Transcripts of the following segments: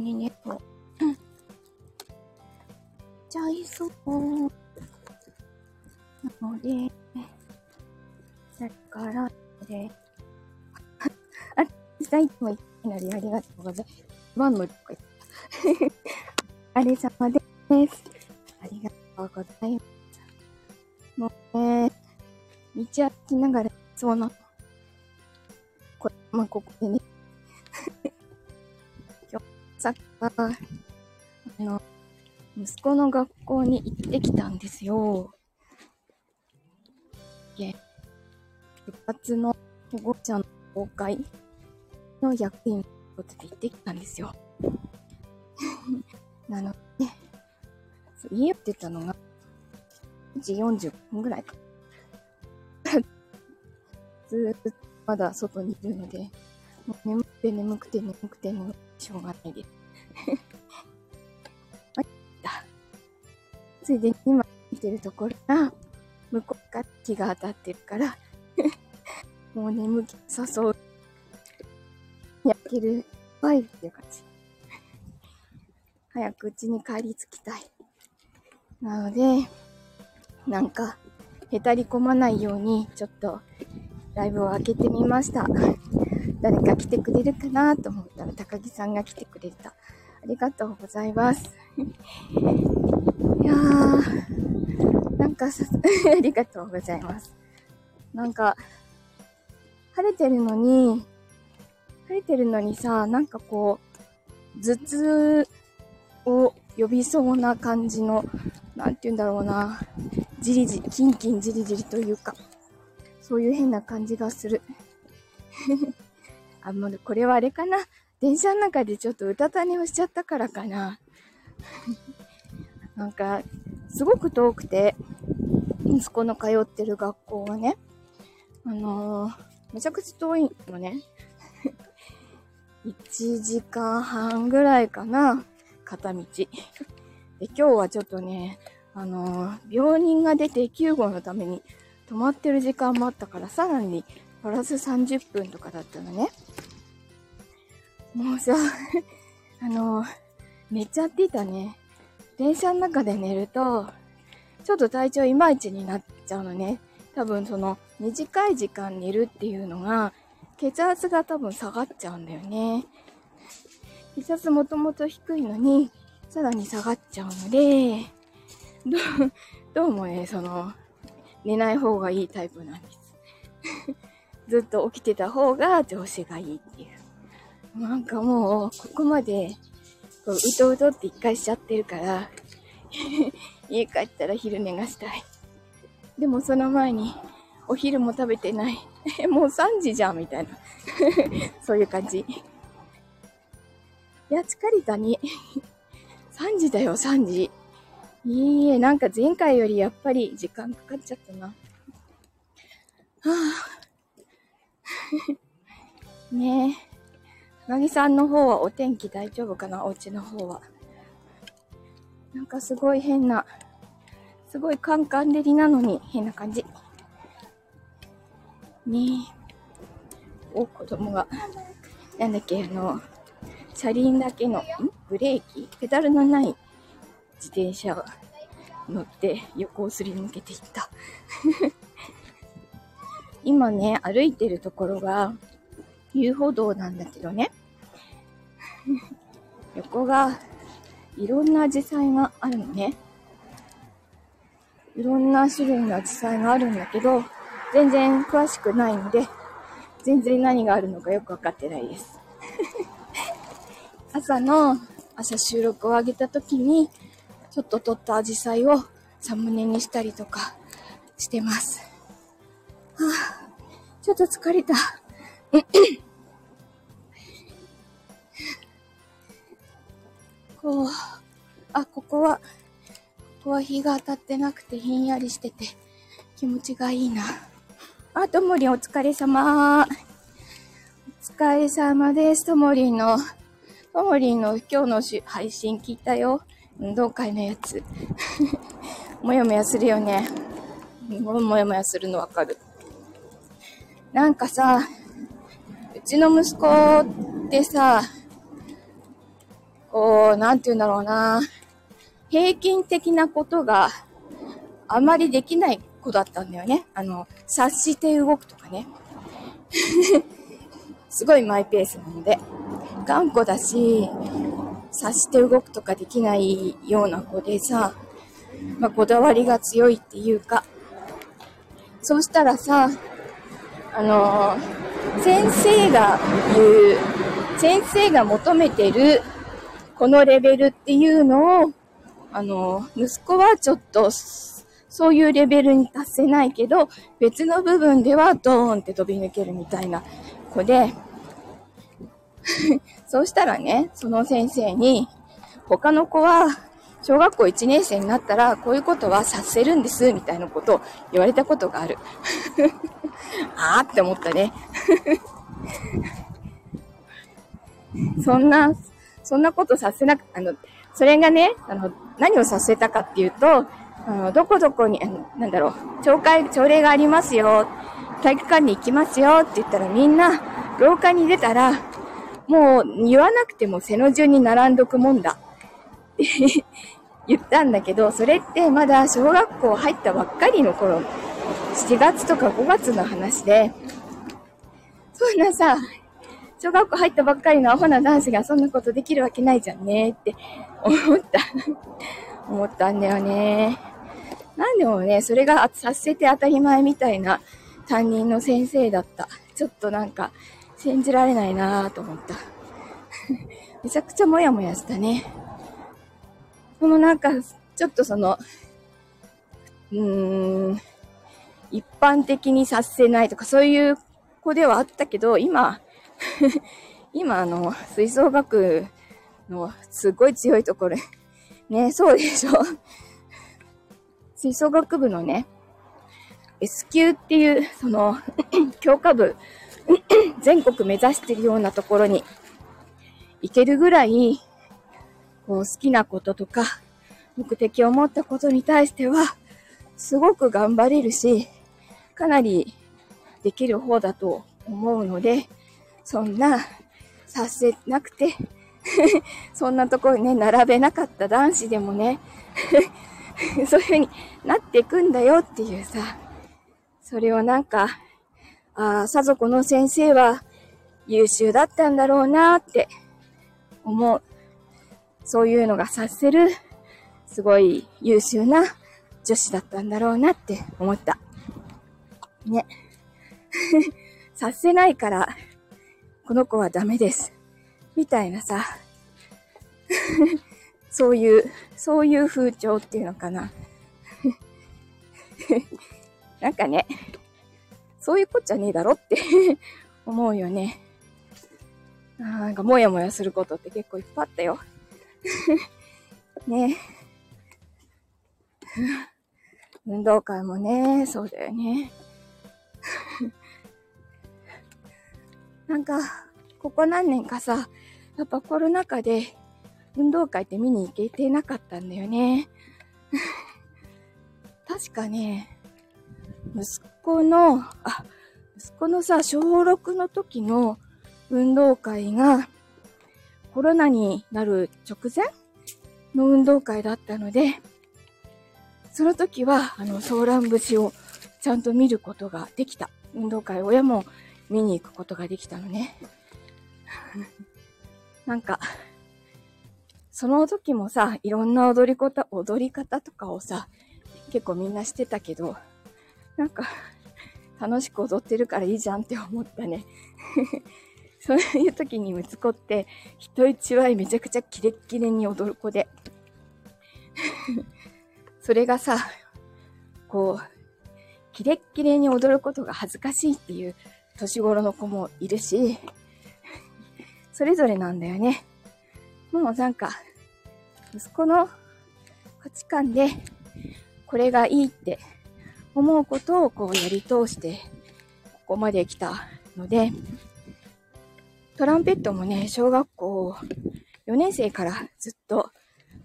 にね、こう、ん。ちゃいそう。なので、だから、で、あ、したいとも言ってなりありがとうございます。ワンのとか言った。あれ様です。ありがとうございます。もうね、道歩きながら、そうな。これ、まあ、ここでね。さっきは、あの、息子の学校に行ってきたんですよ。で、部活の保護者の公開の役員のことで行ってきたんですよ。なので、そう家を出たのが、1時40分ぐらいか。ずーっとまだ外にいるので、もう眠くて眠くて眠くて眠くてしょうがないです。ついでに今見てるところが、向こうから日が当たってるから、もう眠気誘う。焼けるワイルっていう感じ。早く家に帰り着きたい。なので、なんか、へたり込まないように、ちょっと、ライブを開けてみました。誰か来てくれるかなと思ったら、高木さんが来てくれた。ありがとうございます。いやー、なんか、ありがとうございます。なんか、晴れてるのに、晴れてるのにさ、なんかこう、頭痛を呼びそうな感じの、なんて言うんだろうな、じりじり、キンキンじりじりというか、そういう変な感じがする。あ、もうこれはあれかな。電車の中でちょっとうたた寝をしちゃったからかな。なんか、すごく遠くて、息子の通ってる学校がね、あのー、めちゃくちゃ遠いのね。1時間半ぐらいかな、片道。で、今日はちょっとね、あのー、病人が出て救護のために泊まってる時間もあったから、さらにプラス30分とかだったのね。もうさ、あの、寝ちゃってたね。電車の中で寝ると、ちょっと体調いまいちになっちゃうのね。多分その短い時間寝るっていうのが、血圧が多分下がっちゃうんだよね。血圧もともと低いのに、さらに下がっちゃうので、どう、どうもね、その、寝ない方がいいタイプなんです。ずっと起きてた方が調子がいいっていう。なんかもう、ここまで、こう、うとうとって一回しちゃってるから、家帰ったら昼寝がしたい。でもその前に、お昼も食べてない。もう3時じゃんみたいな。そういう感じ。いや、疲れたに。3時だよ、3時。いいえ、なんか前回よりやっぱり時間かかっちゃったな。はぁ。ねえ。なぎさんの方はお天気大丈夫かな？お家の方は。なんかすごい変な、すごいカンカン照りなのに変な感じ。ねえ。お、子供が、なんだっけ、あの、車輪だけの、ん？ブレーキ？ペダルのない自転車を乗って横をすり抜けていった。今ね、歩いてるところが遊歩道なんだけどね。横がいろんな紫陽花があるのね。いろんな種類の紫陽花があるんだけど、全然詳しくないので、全然何があるのかよくわかってないです。朝の、朝収録を上げた時に、ちょっと撮ったアジサイをサムネにしたりとかしてます。ちょっと疲れた。こう、あ、ここは、ここは日が当たってなくてひんやりしてて気持ちがいいな。あ、ともりんお疲れ様。お疲れ様です。ともりんの、ともりんの今日のし配信聞いたよ。運動会のやつ。もやもやするよね。もやもやするのわかる。なんかさ、うちの息子ってさ、こう、なんて言うんだろうな、平均的なことがあまりできない子だったんだよね。あの、察して動くとかね。すごいマイペースなので。頑固だし、察して動くとかできないような子でさ、まあ、こだわりが強いっていうか、そうしたらさ、あのー、先生が言う、先生が求めてる、このレベルっていうのを、あのー、息子はちょっと、そういうレベルに達せないけど、別の部分ではドーンって飛び抜けるみたいな子で、そうしたらね、その先生に、他の子は、小学校1年生になったら、こういうことはさせるんです、みたいなことを言われたことがある。あーって思ったね。そんな、そんなことさせなく、あの、それがね、あの、何をさせたかっていうと、あの、どこどこに、あの、なんだろう、懲戒、朝礼がありますよ、体育館に行きますよって言ったらみんな、廊下に出たら、もう言わなくても背の順に並んどくもんだ。言ったんだけど、それってまだ小学校入ったばっかりの頃、7月とか5月の話で、そんなさ、小学校入ったばっかりのアホな男子がそんなことできるわけないじゃんねって思った思ったんだよね。なんでもね、それがさせて当たり前みたいな担任の先生だった。ちょっとなんか、信じられないなぁと思った。めちゃくちゃもやもやしたね。そのなんか、ちょっとその、うーん、一般的にさせないとかそういう子ではあったけど、今、今あの、吹奏楽のすごい強いところ、ね、そうでしょ。吹奏楽部のね、S 級っていう、その、教科部全国目指してるようなところに行けるぐらい、こう好きなこととか、目的を持ったことに対しては、すごく頑張れるし、かなりできる方だと思うので、そんな、させなくて そんなところにね、並べなかった男子でもね そういう風になっていくんだよっていうさ、それをなんか、ああ、さぞこの先生は優秀だったんだろうなって思う。そういうのが察せる、すごい優秀な女子だったんだろうなって思った。ね。察せないから、この子はダメです。みたいなさ、そういう、そういう風潮っていうのかな。なんかね、そういうこっちゃねえだろって思うよね。なんかもやもやすることって結構いっぱいあったよ。ね運動会もね、そうだよね。なんか、ここ何年かさ、やっぱコロナ禍で運動会って見に行けてなかったんだよね。確かね、息子の、あ、息子のさ、小6の時の運動会が、コロナになる直前の運動会だったので、その時は、あの、ソーラン節をちゃんと見ることができた。運動会親も見に行くことができたのね。なんか、その時もさ、いろんな踊り方、踊り方とかをさ、結構みんなしてたけど、なんか、楽しく踊ってるからいいじゃんって思ったね。そういう時に息子って、人一倍めちゃくちゃキレッキレに踊る子で。それがさ、こう、キレッキレに踊ることが恥ずかしいっていう年頃の子もいるし、それぞれなんだよね。もうなんか、息子の価値観で、これがいいって思うことをこうやり通して、ここまで来たので、トランペットもね、小学校4年生からずっと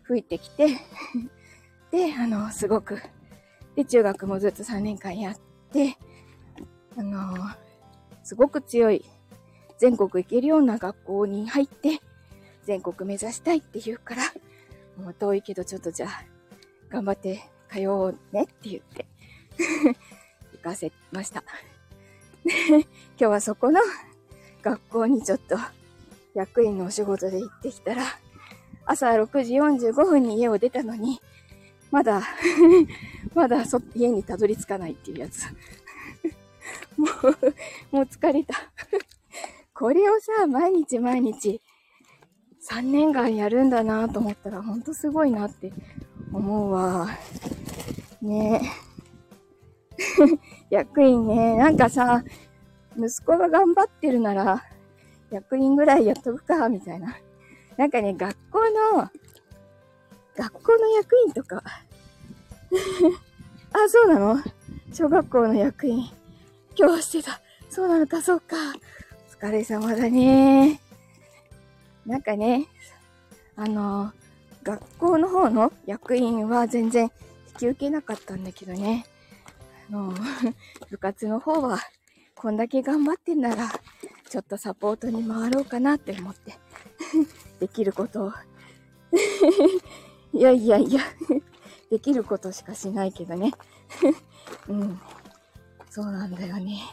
吹いてきて、で、あの、すごく、で、中学もずっと3年間やって、あの、すごく強い、全国行けるような学校に入って、全国目指したいって言うから、もう遠いけどちょっとじゃあ、頑張って通おうねって言って 行かせました。今日はそこの学校にちょっと役員のお仕事で行ってきたら、朝6時45分に家を出たのに、まだ まだそ家にたどり着かないっていうやつ。もう、もう疲れたこれをさ、毎日毎日3年間やるんだなと思ったら、ほんとすごいなって思うわ。ねえ 役員ね、なんかさ、息子が頑張ってるなら、役員ぐらいやっとくか、みたいな。なんかね、学校の、学校の役員とか、あ、そうなの？小学校の役員。今日してた。そうなのか、そうか。お疲れ様だね。なんかね、あの、学校の方の役員は全然引き受けなかったんだけどね。あの、部活の方は、こんだけ頑張ってんなら、ちょっとサポートに回ろうかなって思って、できることを。いやいやいや、できることしかしないけどね。うん。そうなんだよね。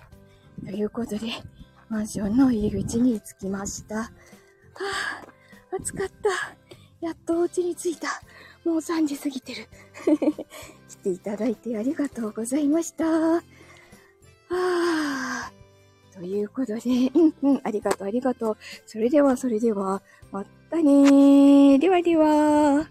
ということで、マンションの入り口に着きました。はあ、暑かった。やっとお家に着いた。もう3時過ぎてる。来ていただいてありがとうございました。はあ。ということで、うんうん、ありがとうありがとう。それではそれでは、またねー。ではでは。